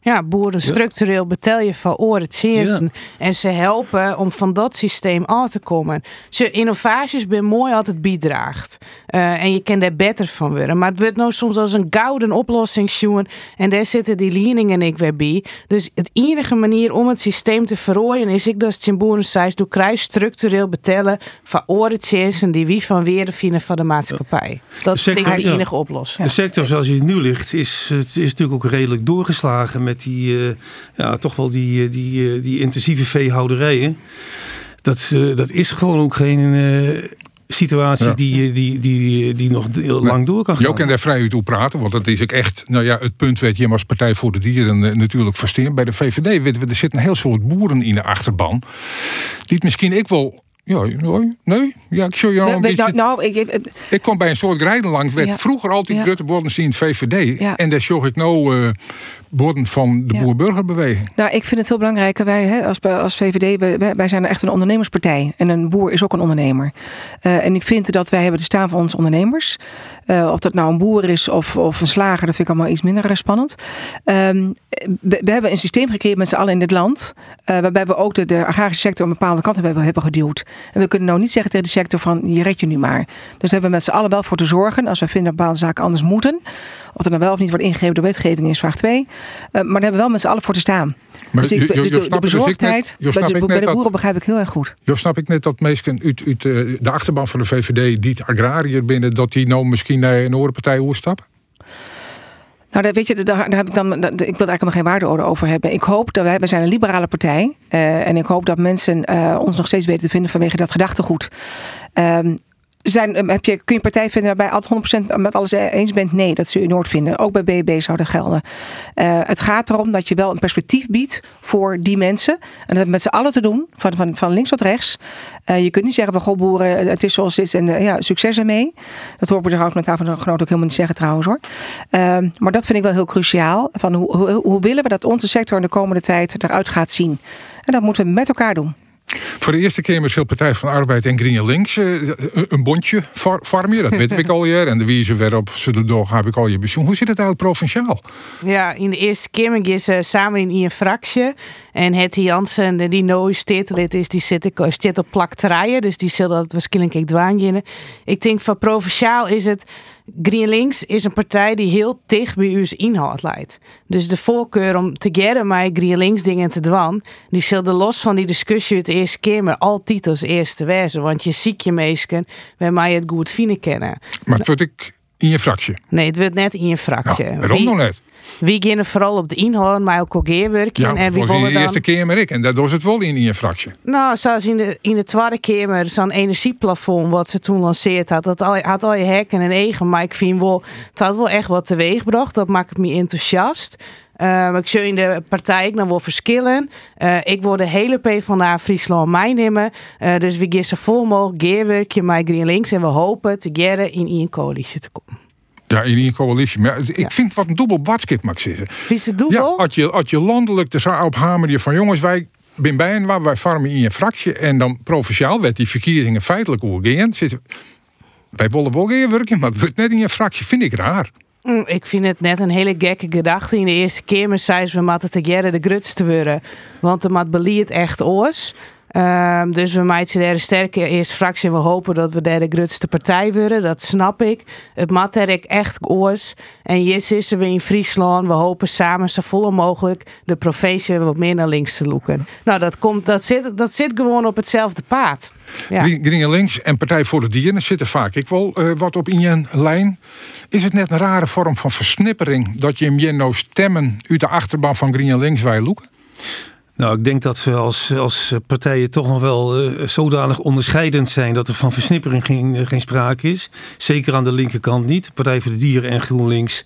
Ja, boeren structureel betel je van oren ja. En ze helpen om van dat systeem af te komen. Ze innovaties ben mooi altijd bijdraagt. Uh, en je kan daar beter van worden. Maar het wordt nou soms als een gouden oplossing zien. En daar zitten die leningen ik weer bij. Dus het enige manier om het systeem te verrooien is ik dat het boeren zei, doe krijg structureel betellen van oren die wie van weer vinden van de maatschappij. Dat is de enige oplossing. De sector zoals hij nu ligt is, het is natuurlijk ook redelijk doorgeslagen met die, uh, ja, toch wel die, eh, die, uh, die intensieve veehouderijen. Dat, dat is gewoon ook geen situatie die, die, die, die nog heel lang door kan gaan. Je kan daar vrij uit praten, want dat is ook echt nou ja, het punt wat je als Partij voor de Dieren natuurlijk versteert. Bij de VVD weten we, er zitten een heel soort boeren in de achterban. Die het misschien ik wel ja, nee, nee. Ja, ik show jou een beetje... Nou, nou, ik, ik, kom bij een soort grijden langs. Werd vroeger altijd ja. Rutte worden zien in het VVD. En daar zag ik nou uh, worden van de ja. boer-burgerbeweging. Nou, ik vind het heel belangrijk. Wij hè, als, als VVD, wij, wij zijn echt een ondernemerspartij. En een boer is ook een ondernemer. Uh, en ik vind dat wij hebben te staan voor onze ondernemers. Uh, of dat nou een boer is of, of een slager, dat vind ik allemaal iets minder spannend. Um, we, we, hebben een systeem gecreëerd met z'n allen in dit land. waarbij we ook de, de agrarische sector een bepaalde kant hebben, hebben geduwd. En we kunnen nou niet zeggen tegen de sector van je red je nu maar. Dus daar hebben we met z'n allen wel voor te zorgen. Als we vinden dat bepaalde zaken anders moeten. Of er nou wel of niet wordt ingegeven door wetgeving is vraag 2. Eh, maar daar hebben we wel met z'n allen voor te staan. Maar dus ik, de, de, de bezorgdheid dus bij, de, bij de boeren begrijp ik heel erg goed. Jo, snap ik net dat mensen uit, uit uh, de achterban van de VVD, die het agrariër binnen, dat die nou misschien naar een orenpartij oorstappen? Nou, weet je, daar, heb ik dan. Ik wil eigenlijk nog geen waardeorde over hebben. Ik hoop dat wij, wij zijn een liberale partij. Uh, en ik hoop dat mensen uh, ons nog steeds weten te vinden vanwege dat gedachtegoed. Um, zijn, ehm, heb je, kun je een partij vinden waarbij je 100% met alles eens bent? Nee, dat zul je nooit vinden. Ook bij BB zou dat gelden. Uh, het gaat erom dat je wel een perspectief biedt voor die mensen. En dat met z'n allen te doen, van, van, van links tot rechts. Je kunt niet zeggen van goh boeren, het is zoals het is en ja, succes ermee. Dat hoor ik trouwens met haar van de genoot ook helemaal niet zeggen trouwens hoor. Ehm, maar dat vind ik wel heel cruciaal. Van hoe, hoe, hoe willen we dat onze sector in de komende tijd eruit gaat zien? En dat moeten we met elkaar doen. Voor de eerste keer met Partij van Arbeid en Green Links uh, een bondje je. Dat weet ik al jaar. En de wijze waarop ze de dag heb ik al je pensioen. Hoe zit het eigenlijk provinciaal? Ja, in de eerste keer met ze samen in een fractie. En Hetty Jansen, die nooit stedelid is, die zit, ik, zit op plakterijen. Dus die zullen dat waarschijnlijk ik dwaan Ik denk van provinciaal is het GreenLinks is een partij die heel dicht bij uw inhoud leidt. Dus de voorkeur om te gerren met GreenLinks dingen te doen, die zullen los van die discussie het eerste keer maar altijd als eerste wezen. Want je ziek je meesken wij het goed vinden kennen. Maar het wordt ik in je fractie? Nee, het wordt net in je fractie. Ja, waarom nog net? Wie gaan vooral op de inhoud, maar ook geerwerken. Ja, en wie willen dan... de eerste kamer ik. En dat was het wel in je fractie. Nou, zoals in de, in de tweede kamer, zo'n energieplafond wat ze toen lanceerd had. Dat had al je hekken en eigen. Maar ik vind wel, het had wel echt wat teweeggebracht. Dat maakt me enthousiast. Uh, ik zie in de partij ik nog wel verschillen. Uh, ik word de hele PvdA Friesland mij nemen. Uh, dus we gaan zo vol mogelijk geerwerkje met GreenLinks. En we hopen te geren in een coalitie te komen. Ja, in een coalitie. Maar ik vind wat een dubbel badskip mag zeggen. Wie is het dubbel? Ja, als je, als je landelijk de op hamer je van jongens, wij ben bij en waar wij vormen in je fractie en dan provinciaal werd die verkiezingen feitelijk oorgaan. Wij willen wel geen werken, maar het wordt net in je fractie, vind ik raar. Mm, ik vind het net een hele gekke gedachte. In de eerste keer maar zei ze we moeten te de grutste worden. Want de mat beliert echt oors. Um, dus we maken een sterke eerste fractie. We hopen dat we de grootste partij worden. Dat snap ik. Het mat er echt oors. En yes is we in Friesland. We hopen samen zo vol mogelijk de provincie wat meer naar links te loeken. Nou, dat, komt, dat, zit, dat zit gewoon op hetzelfde paad. Ja. Links en Partij voor de Dieren zitten vaak ik wel uh, wat op in je lijn. Is het net een rare vorm van versnippering dat je hem nou stemmen uit de achterban van Green Links wij loeken? Nou, ik denk dat we als, als partijen toch nog wel uh, zodanig onderscheidend zijn dat er van versnippering geen, eh, geen sprake is. Zeker aan de linkerkant niet. Partij voor de Dieren en GroenLinks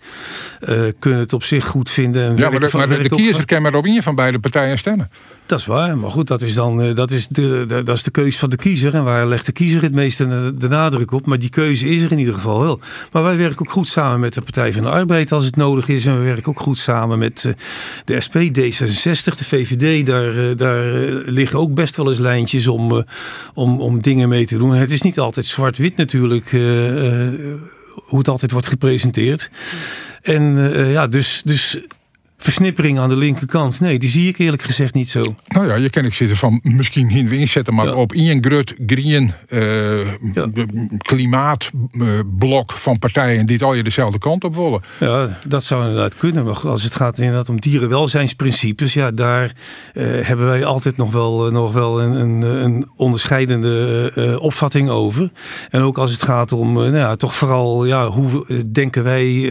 uh, kunnen het op zich goed vinden. En ja, maar de, maar de, de kiezer van beide partijen stemmen. Dat is waar, maar goed, dat is dan dat is de, de, dat is de keuze van de kiezer. En waar legt de kiezer het meeste de, de, nadruk op? Maar die keuze is er in ieder geval wel. Maar wij werken ook goed samen met de Partij van de Arbeid als het nodig is. En we werken ook goed samen met de SP, D66, de VVD daar, eh, daar eh, liggen ook best wel eens lijntjes om, eh, om, om dingen mee te doen. Het is niet altijd zwart-wit natuurlijk, hoe het altijd wordt gepresenteerd. En ja, dus, dus versnippering aan de linkerkant. Nee, die zie ik eerlijk gezegd niet zo. Nou ja, je kan ik zitten van misschien hin we inzetten, maar op in grut green uh, ja. klimaatblok van partijen die het al je dezelfde kant op willen. Ja, dat zou inderdaad kunnen. Maar als het gaat inderdaad om dierenwelzijnsprincipes, ja, daar uh, hebben wij altijd nog wel, nog wel een, een, een onderscheidende opvatting over. En ook als het gaat om, nou ja, toch vooral, ja, hoe denken wij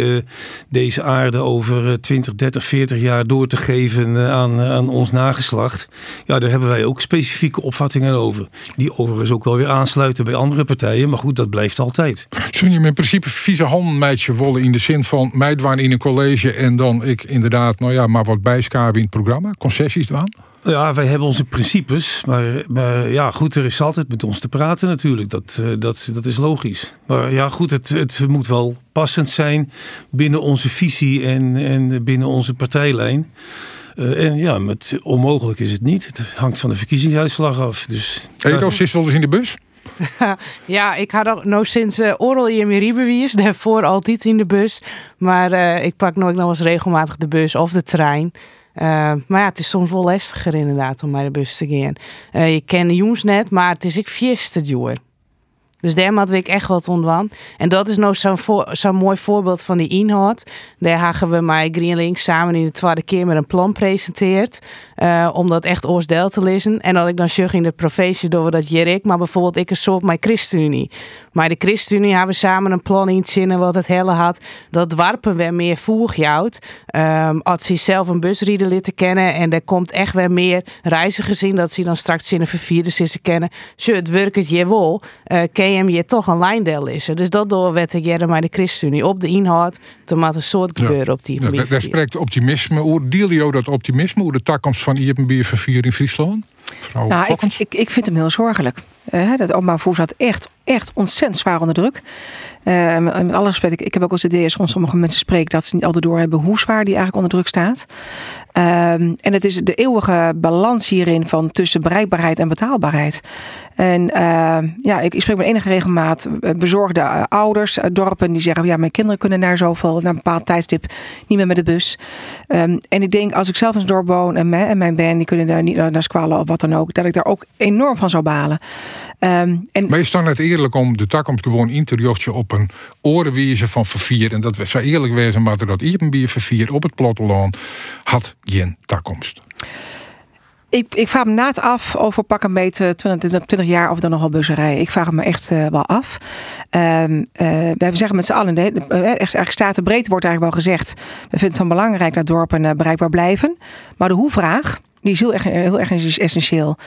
deze aarde over 20, 30, 40 40 jaar door te geven eh, aan, eh, aan ons nageslacht. Ja, daar hebben wij ook specifieke opvattingen over. Die overigens ook wel weer aansluiten bij andere partijen. Maar goed, dat blijft altijd. Zul je in principe vieze handmeidje wollen in de zin van meidwaan in een college en dan ik inderdaad, nou ja, maar wat bijschaven in het programma? Concessies doen? Ja, wij hebben onze principes. Maar, maar, ja, goed, er is altijd met ons te praten natuurlijk. Dat, eh, dat, dat is logisch. Maar ja, goed, het, het moet wel passend zijn binnen onze visie en, en binnen onze partijlijn. Uh, en ja, met onmogelijk is het niet. Het hangt van de verkiezingsuitslag af. Dus, Edo, zit wel eens in de bus? ja, ik had ook nog sinds uh, Oral IMRI bewijs. Daarvoor altijd in de bus. Maar uh, ik pak nooit nog eens regelmatig de bus of de trein. Uh, maar ja, het is soms wel lastiger inderdaad om bij de bus te gaan. Uh, je kent de jongens net, maar het is ik vierste duur. Dus daar had ik echt wat ontwan. En dat is nou zo'n zo'n mooi voorbeeld van die inhoud. Daar hebben we met GreenLinks samen in de tweede keer met een plan presenteerd. Uh, om dat echt oorsdeel te lezen. En dat ik dan zeg in de professie door dat Jerik, maar bijvoorbeeld ik een soort mijn ChristenUnie. Maar de ChristenUnie hebben we samen een plan in zinnen wat het hele had. Dat dwarpen we meer voergoud. Um, als ze zelf een busrieder lid kennen en er komt echt weer meer reizigers in. Dat ze dan straks in een vervierde zitten kennen. Zo het werkt je wel. Uh, Je toch een lijndeel is. Dus dat door werd ik maar de ChristenUnie op de inhoud. Toen een soort gebeuren op die manier. daar spreekt optimisme. Hoe deel je dat optimisme? Hoe de toekomst van IEPB vervier in Friesland? Mevrouw nou, ik, ik, ik, vind hem heel zorgelijk. Uh, dat oma Voer zat echt, echt ontzettend zwaar onder druk. Uh, met alle respect, ik, heb ook wel eens ideeën soms sommige mensen spreken dat ze niet altijd doorhebben hoe zwaar die eigenlijk onder druk staat. Um, en het is de eeuwige balans hierin van tussen bereikbaarheid en betaalbaarheid. En uh, ja, ik, spreek met enige regelmaat bezorgde ouders uit dorpen die zeggen: ja, mijn kinderen kunnen naar zoveel, naar een bepaald tijdstip niet meer met de bus. Um, en ik denk, als ik zelf in het dorp woon en mijn, en mijn band, die kunnen daar niet naar squallen of wat dan ook, dat ik daar ook enorm van zou balen. En... Maar is dan het eerlijk om de takkomst gewoon in te op een orenwiezen van vervier en dat we zou eerlijk wezen, maar dat Iepenbier vervier op het platteland had geen takkomst? Ik, ik vraag me na het af over pak een beetje 20, 20 jaar of dan nogal buzzerij. Ik vraag me echt uh, wel af. Um, uh, we zeggen met z'n allen, de, uh, eigenlijk statenbreed wordt eigenlijk wel gezegd. We vinden het van belangrijk dat dorpen bereikbaar blijven. Maar de hoe-vraag, die is heel erg, heel erg essentieel.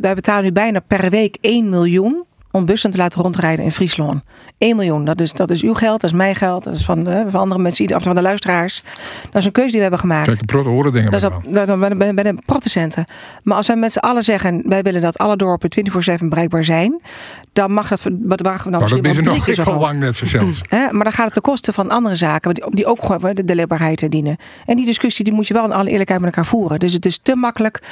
Wij betalen nu bijna per week 1 miljoen om bussen te laten rondrijden in Friesland. 1 miljoen, dat is, dat is uw geld, dat is mijn geld, dat is van, uh, van andere mensen, of van de luisteraars. Dat is een keuze die we hebben gemaakt. Kijk, protte horen dingen. Dat is op, dan bij de protestenten. Maar als wij met z'n allen zeggen, wij willen dat alle dorpen 24-7 bereikbaar zijn, dan mag dat. Wat we nou, nou dat is nog al lang net verzeld. maar dan gaat het ten koste van andere zaken, die, die ook gewoon de leefbaarheid dienen. En die discussie die moet je wel in alle eerlijkheid met elkaar voeren. Dus het is te makkelijk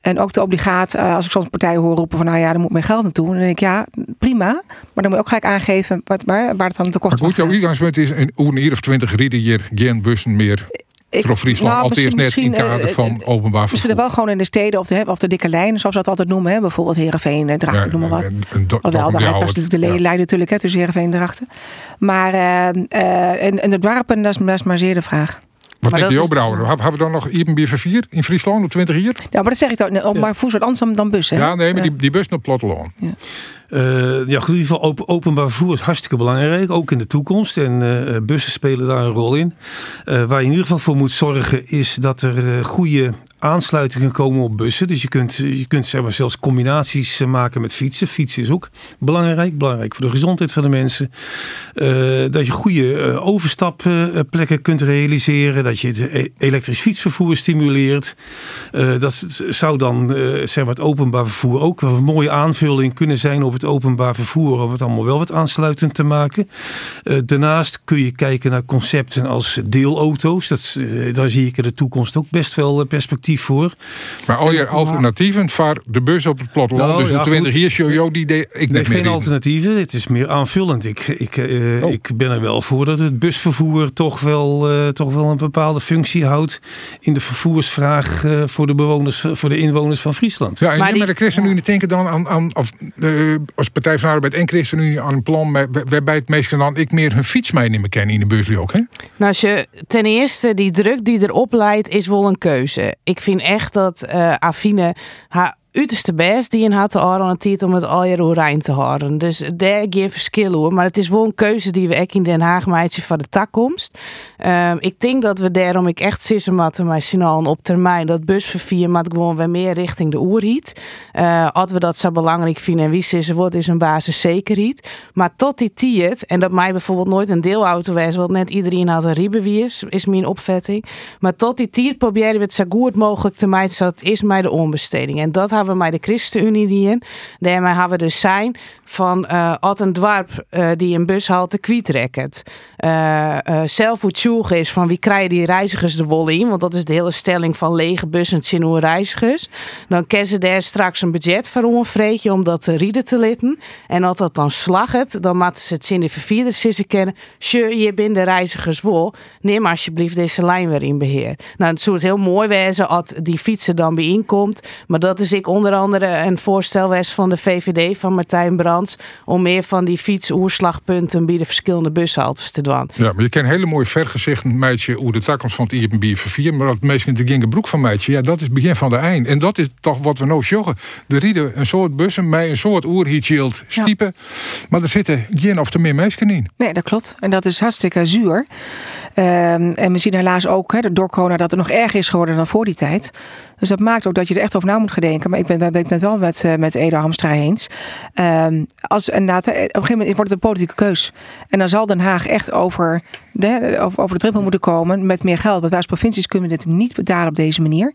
en ook te obligaat, uh, als ik soms partijen hoor roepen van nou ja, er moet meer geld naartoe. Dan denk ik ja, prima. Maar dan moet je ook gelijk aangeven wat, waar, waar het dan te kost Maar goed, jouw uitgangspunt is een uur of twintig rieden hier geen bussen meer voor Friesland. Nou, Althans net in kader eh, van uh, openbaar vervoer. Misschien wel gewoon in de steden of de, of de dikke lijnen, zoals we dat altijd noemen. Hè? Bijvoorbeeld Heerenveen, eh, Drachten, ja, noem maar wat. Een, een Ofwel, daar was natuurlijk de ja. lijn natuurlijk hè, tussen Heerenveen en Drachten. Maar uh, uh, en, en de dwarpen, dat is, dat is maar zeer de vraag. Wat denk je ook, Brouwer? Hebben we dan nog Iepenbier 4 in Friesland op 20 hier? Ja, maar dat zeg ik dan. Maar voer anders dan bussen. Ja, nee, maar die, die bussen op platteland. Ja. Uh, ja, in ieder geval open, openbaar vervoer is hartstikke belangrijk, ook in de toekomst. En uh, bussen spelen daar een rol in. Waar je in ieder geval voor moet zorgen is dat er goede aansluitingen komen op bussen. Dus je kunt, je kunt zeg maar, zelfs combinaties maken met fietsen. Fietsen is ook belangrijk, belangrijk voor de gezondheid van de mensen. dat je goede overstapplekken kunt realiseren. Dat je het elektrisch fietsvervoer stimuleert. dat zou dan zeg maar, het openbaar vervoer ook een mooie aanvulling kunnen zijn op het openbaar vervoer om het allemaal wel wat aansluitend te maken. Daarnaast kun je kijken naar concepten als deelauto's. Dat, daar zie ik in de toekomst ook best wel eh, voor. Maar al je alternatieven, vaar de bus op het platteland. Nou, dus ja, 20 hier jou die idee. Ik nee, geen alternatieven. Het is meer aanvullend. Ik, ik, uh, oh. ik ben er wel voor dat het busvervoer toch wel, uh, toch wel een bepaalde functie houdt in de vervoersvraag uh, voor de bewoners, voor de inwoners van Friesland. Ja, en maar die, met de ChristenUnie denken dan aan, aan of, als Partij van Arbeid en ChristenUnie aan een plan waarbij het meestal dan ik meer hun fiets meenemen kennen in de bus ook. Hè? Nou, als je ten eerste die druk die erop leidt, is wel een keuze. Ik vind echt dat uh, Afine haar uiterste best die een had te oriënteren om het al je rein te houden. Dus daar geen verschil hoor. Maar het is wel een keuze die we ook in Den Haag meidje van de takkomst. Uh, ik denk dat we daarom ik echt sissen matten maar op termijn dat busvervier maar gewoon weer meer richting de oerhiet. Uh, als we dat zo belangrijk vinden en wie sissen wordt is een basis zekerheid. Maar tot die tiert en dat mij bijvoorbeeld nooit een deelauto was, want net iedereen had een riebewiers, is mijn opvatting. Maar tot die tiert proberen we het zo goed mogelijk te maken, dat is mij de onbesteding. En dat hebben bij de ChristenUnie die in. Daarmee hebben we dus zijn van uh, als een dwarp uh, die een bushalte kwijtrekt. Uh, uh, zelf hoe is van wie krijgen die reizigers de wol in. Want dat is de hele stelling van lege bussen en reizigers. Dan kennen ze daar straks een budget voor een vreetje om dat te te litten. En als dat dan slagget, dan moeten ze het zin in vervierde sissen kennen. je bent de reizigers wol. Neem alsjeblieft deze lijn weer in beheer. Nou, het zou heel mooi wezen als die fietsen dan bijeenkomt. Maar dat is ik onder andere een voorstel was van de VVD van Martijn Brands. Om meer van die fietsoerslagpunten bij de verschillende bushaltes te doen. Ja, maar je kent hele mooie vergezichten, meidje, hoe de takkomst van het IPB vervier. Maar dat meestal de ginge broek van meidje, ja, dat is het begin van de eind. En dat is toch wat we nou joggen. De rieden een soort bussen met een soort oerhietschild stiepen. Maar er zitten geen of te meer meisjes in. Nee, dat klopt. En dat is hartstikke zuur. Um, en we zien helaas ook hè, door corona dat het nog erger is geworden dan voor die tijd. Dus dat maakt ook dat je er echt over na moet gaan denken. Maar ik ben, ben het net wel met, uh, met Edo Hamstra eens. Um, als inderdaad, eh, op een gegeven moment wordt het een politieke keus. En dan zal Den Haag echt over de, over de drempel moeten komen met meer geld. Want wij als provincies kunnen dit niet betalen op deze manier.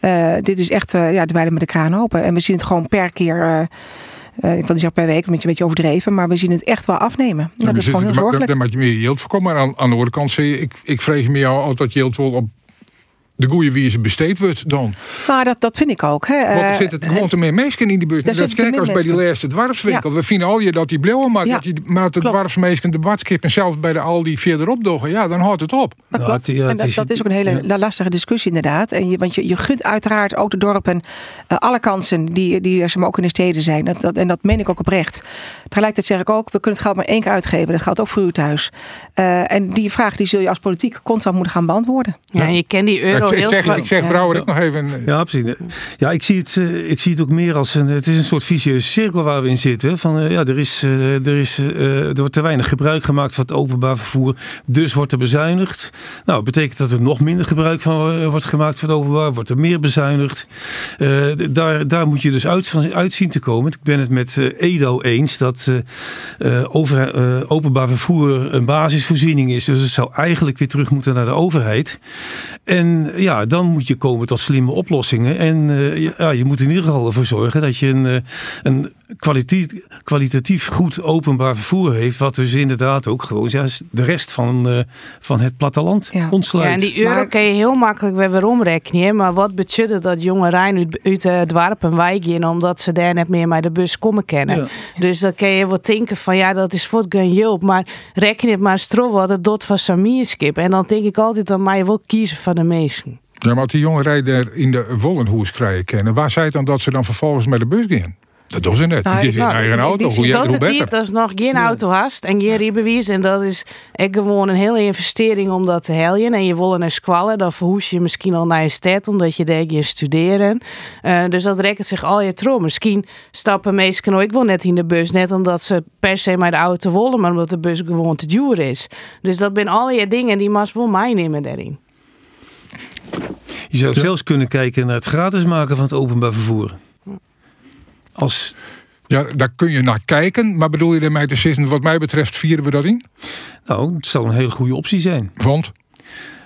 Uh, dit is echt, uh, ja, de met de kraan open. En we zien het gewoon per keer ik wil niet zeggen per week, een beetje, een beetje overdreven, maar we zien het echt wel afnemen. dat is gewoon heel zorgelijk. Dan moet je meer yield voorkomen. Maar aan, aan de andere kant zie je, ik, ik vreeg me jou altijd yield wel op de goede wie ze besteed wordt dan. Maar dat, dat vind ik ook. Hè. Want er zitten uh, gewoon te meer mensen in die buurt. Dat is kijk als bij die laatste dwarfswinkel. We vinden al je dat die blauwe maar dat die maar de dwarfsmeesken de badskip en zelf bij de al die verderop dogen. Ja, dan houdt het op. Maar nou, ja, en dat, dat, is ook een hele lastige discussie inderdaad. En je, want je, je gunt uiteraard ook de dorpen uh, alle kansen die, die er ook in de steden zijn. Dat, dat, en dat meen ik ook oprecht. Tegelijkertijd zeg ik ook, we kunnen het geld maar één keer uitgeven. Dat geldt ook voor u thuis. Uh, en die vraag die zul je als politiek constant moeten gaan beantwoorden. Ja, en je kent die euro ik, zeg, ik zeg Brouwer ik nog even. Ja, precies. Ja, ik zie, het, eh, ik zie het ook meer als een. Het is een soort vicieuze cirkel waar we in zitten. Van ja, er, is, er, is, er wordt te weinig gebruik gemaakt van het openbaar vervoer. Dus wordt er bezuinigd. Nou, dat betekent dat er nog minder gebruik van wordt gemaakt van het openbaar. Wordt er meer bezuinigd. daar, daar moet je dus uit, van, uit zien te komen. Ik ben het met Edo eens dat over, openbaar vervoer een basisvoorziening is. Dus het zou eigenlijk weer terug moeten naar de overheid. En ja, dan moet je komen tot slimme oplossingen. En ja, je moet in ieder geval ervoor zorgen dat je een, een kwalitatief, kwalitatief goed openbaar vervoer heeft. Wat dus inderdaad ook gewoon ja, de rest van, van het platteland ja. ontsluit. Ja, en die euro maar, kun je heel makkelijk weer weer omrekenen. Maar wat betekent dat jonge Rijn uit, uit het dorp een wijk in, omdat ze daar net meer met de bus komen kennen. Ja. Dus dan kun je wat denken van ja, dat is voor geen hulp. Maar reken het maar stro wat het dot van Samierskip. En dan denk ik altijd, dan je wel kiezen van de meesten. Ja, maar als die jongen rijden in de Wollenhoes krijgen kennen, waar zei het dan dat ze dan vervolgens met de bus gaan? Dat doen ze net. Nou, die is in eigen auto. Hoe, dat hoe beter. Dat is nog geen auto hast en geen rijbewijs. En dat is echt gewoon een hele investering om dat te helpen. En je wil naar squallen, dan verhoes je misschien al naar je stad, omdat je daar je studeren. Uh, dus dat rekent zich al je trouw. Misschien stappen meesten ook wel net in de bus. Net omdat ze per se maar de auto willen, maar omdat de bus gewoon te duur is. Dus dat zijn al je dingen die mas wel meenemen daarin. Je zou zelfs kunnen kijken naar het gratis maken van het openbaar vervoer. Als... Ja, daar kun je naar kijken. Maar bedoel je ermee te zeggen, wat mij betreft vieren we dat in? Nou, het zou een hele goede optie zijn. Want?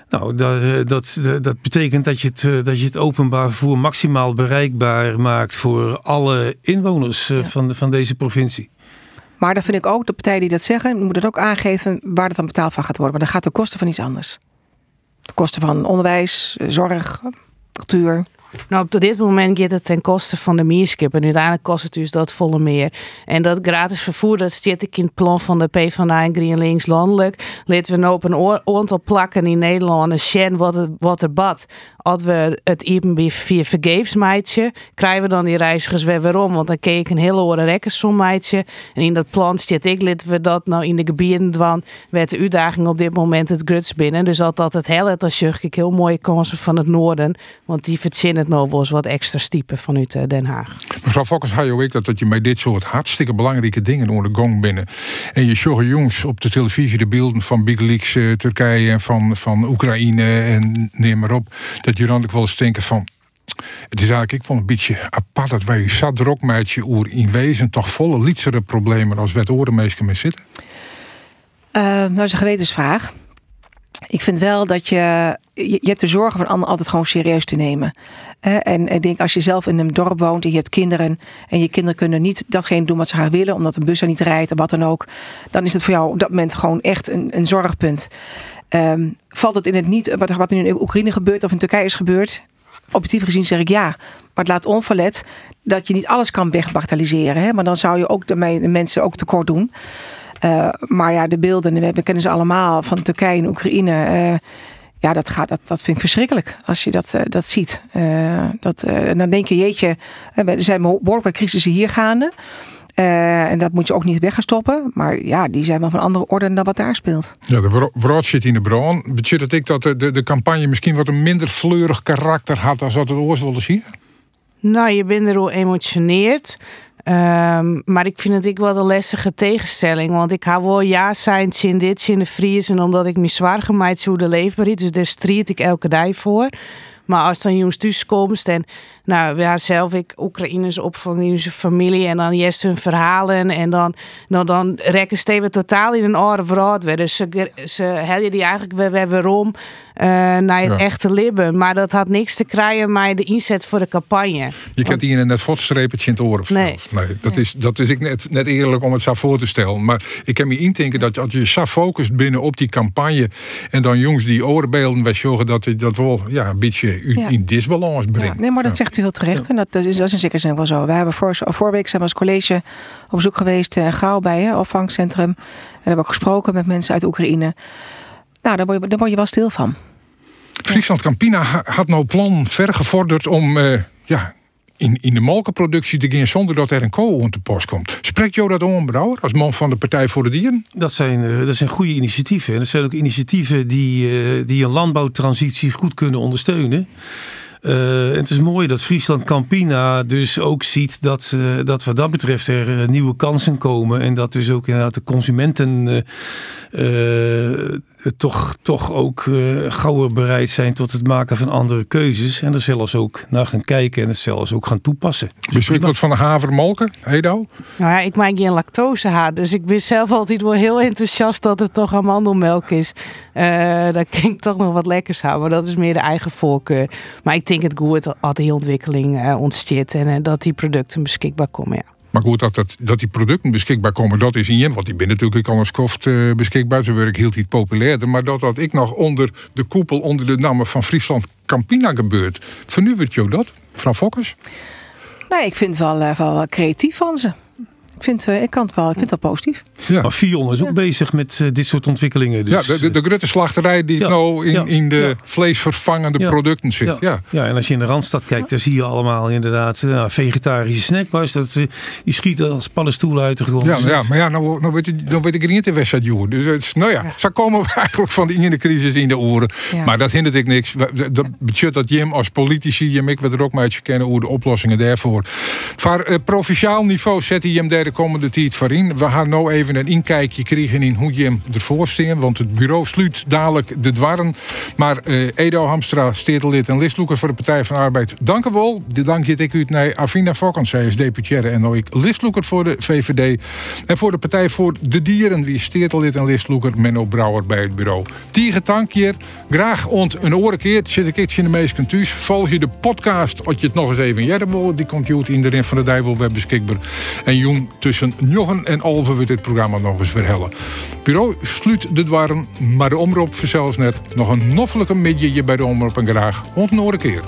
Nou, dat, dat, dat betekent dat je, het, dat je het openbaar vervoer maximaal bereikbaar maakt voor alle inwoners ja. van, van deze provincie. Maar dan vind ik ook, de partijen die dat zeggen, moeten ook aangeven waar het dan betaald van gaat worden. Maar dan gaat de kosten van iets anders. Kosten van onderwijs, zorg, cultuur. Nou, op dit moment gaat het ten koste van de meerskip. En uiteindelijk kost het dus dat volle meer. En dat gratis vervoer, dat zit ik in het plan van de PvdA en GreenLinks landelijk. Laten we nou op een plakken in Nederland een shen wat, wat er bad. Als we het even via vergeefs meidje, krijgen we dan die reizigers weer weer om. Want dan keek ik een hele horen rekkensom meidje. En in dat plan zit ik, laten we dat nou in de gebieden werd de uitdaging op dit moment het gruts binnen. Dus altijd het dat is ik heel mooie kansen van het noorden. Want die verzinnen het nou wel eens wat extra stiepen vanuit eh, Den Haag. Mevrouw Fokkers, had je ook dat, dat je met dit soort hartstikke belangrijke dingen onder de gong binnen. En je zag jongens op de televisie de beelden van Big Leaks uh, Turkije en van, van Oekraïne en neem maar op. Dat je dan ook wel eens denken van, het is eigenlijk ik vond een beetje apart dat wij zat meidje oer in wezen toch volle lietsere problemen als wet orenmeester mee zitten. Uh, nou, dat is een gewetensvraag. Ik vind wel dat je, je, hebt de zorgen van anderen altijd gewoon serieus te nemen. En ik denk als je zelf in een dorp woont en je hebt kinderen en je kinderen kunnen niet datgene doen wat ze graag willen, omdat de bus er niet rijdt of wat dan ook, dan is het voor jou op dat moment gewoon echt een, een zorgpunt. Um, valt het in het niet wat, wat nu in Oekraïne gebeurt of in Turkije is gebeurd? Objectief gezien zeg ik ja. Maar het laat onverlet dat je niet alles kan wegbagatelliseren. Hè? Maar dan zou je ook de, de mensen ook tekort doen. Uh, maar ja, de beelden, we kennen ze allemaal van Turkije en Oekraïne. Uh, ja, dat, gaat, dat, dat vind ik verschrikkelijk als je dat, uh, dat ziet. dat, dan denk je, jeetje, er zijn behoorlijk wat crisissen hier gaande. en dat moet je ook niet weggestoppen. Maar ja, die zijn wel van andere orde dan wat daar speelt. Ja, de wraad zit in de bron. Betekent dat ik dat de, de campagne misschien wat een minder fleurig karakter had... dan dat het ooit zien? Nou, je bent er al emotioneerd. Um, maar ik vind het ik wel een lastige tegenstelling. Want ik hou wel ja zijn in dit, in de Fries. En omdat ik me zwaar gemaakt hoe de leefbaar is. Dus daar strijd ik elke dag voor. Maar als dan jongens thuiskomt en nou, ja, zelf ik Oekraïners opvang in zijn familie en dan juist hun verhalen en dan, nou, dan rekken steven totaal in een andere verhaal. Dus ze, ze je die eigenlijk weer, weer, weer om. eh, naar het Ja. echte libben. Maar dat had niks te krijgen met de inzet voor de campagne. Je kent hier net voortstrepen in het oren. of Nee. nee dat, is, dat is ik net, net eerlijk om het zo voor te stellen. Maar ik kan me indenken dat als je zo focust binnen op die campagne. en dan jongens die oorbeelden wij zorgen dat je dat wel ja, een beetje Ja. in disbalans Ja, brengt. nee, maar dat zegt u heel terecht. En dat, dat, is, dat is in zekere zin ook wel zo. We hebben voor, vorige week zijn we als college op bezoek geweest in Gauw bij hè, opvangcentrum. En hebben we ook gesproken met mensen uit Oekraïne. Nou, daar word je, daar word je wel stil van. Friesland Campina ha- had nou plan ver gevorderd om eh, ja, in, in de molkenproductie te gaan zonder dat er een kool aan te pas komt. Spreekt jou dat om, Brouwer, als man van de Partij voor de Dieren? Dat zijn, eh, dat zijn goede initiatieven. En dat zijn ook initiatieven die, eh, die een landbouwtransitie goed kunnen ondersteunen. Eh, en het is mooi dat Friesland Campina dus ook ziet dat, eh, dat wat dat betreft er eh, nieuwe kansen komen. En dat dus ook inderdaad de consumenten toch, toch ook eh gauwer bereid zijn tot het maken van andere keuzes. En er zelfs ook naar gaan kijken en het zelfs ook gaan toepassen. Dus ik wat van de havermolken, Edo? Nou ja, ik maak geen lactose haat. Dus ik ben zelf altijd wel heel enthousiast dat het toch amandelmelk is. Eh dat klinkt toch nog wat lekkers houden. Maar dat is meer de eigen voorkeur. Maar ik denk het goed dat die ontwikkeling eh, ontstaat. En eh, dat die producten beschikbaar komen. Ja. Maar goed, dat, dat, dat die producten beschikbaar komen, dat is in Jem. Want die ben natuurlijk al als koft eh, beschikbaar. Ze werk heel iets populairder. Maar dat dat ik nog onder de koepel, onder de namen van Friesland Campina gebeurt. Vernuwert jou dat, mevrouw Fokkers? Nee, ik vind het wel, eh, wel creatief van ze. Ik vind, eh, ik kan het wel, ik vind het wel positief. Ja. Maar Fion is ook bezig met eh, dit soort ontwikkelingen. Dus, ja, de, de, de grote slachterij die Ja, nou in, ja, in de ja. vleesvervangende Ja, producten zit. Ja. Ja. en als je in de Randstad kijkt, dan zie je allemaal inderdaad eh, vegetarische snackbars. Dat, eh, die schieten als paddenstoelen uit de grond. Ja, ja, dat- maar ja, nou, nou, weet, ik, nou weet ik er niet in wedstrijd, joh. Dus nou ja, zo komen we eigenlijk van ene crisis in de oren. Ja. Maar dat hindert ik niks. Dat betekent dat Jim als politici, Jim, ik we er ook uit kennen hoe de oplossingen daarvoor. Voor eh, provinciaal niveau zet hij hem daar de komende tijd voor in. We gaan nou even een inkijkje krijgen in hoe Jim ervoor staan. Want het bureau sluit dadelijk de dwarren. Maar eh, Edo Hamstra, stedelid en listloeker voor de Partij van Arbeid. Dank u wel. De dank je ik u naar Avina Fokkens. Zij is deputaire en nou ik listloeker voor de VVD. En voor de Partij voor de Dieren, wie stedelid en listloeker Menno Brouwer bij het bureau. Tegen dank hier. Graag ont een oren keert. Zit ik iets in de meesten thuis. Volg je de podcast als je het nog eens even jaren wil. Die komt in de Rin van de Dijvel web beschikbaar. En jong tussen Jochen en Alve wordt dit programma nog eens verhellen. Bureau sluit de dwarren, maar de omroep verzels net. Nog een noffelijke midje bij de omroep en graag oren keer.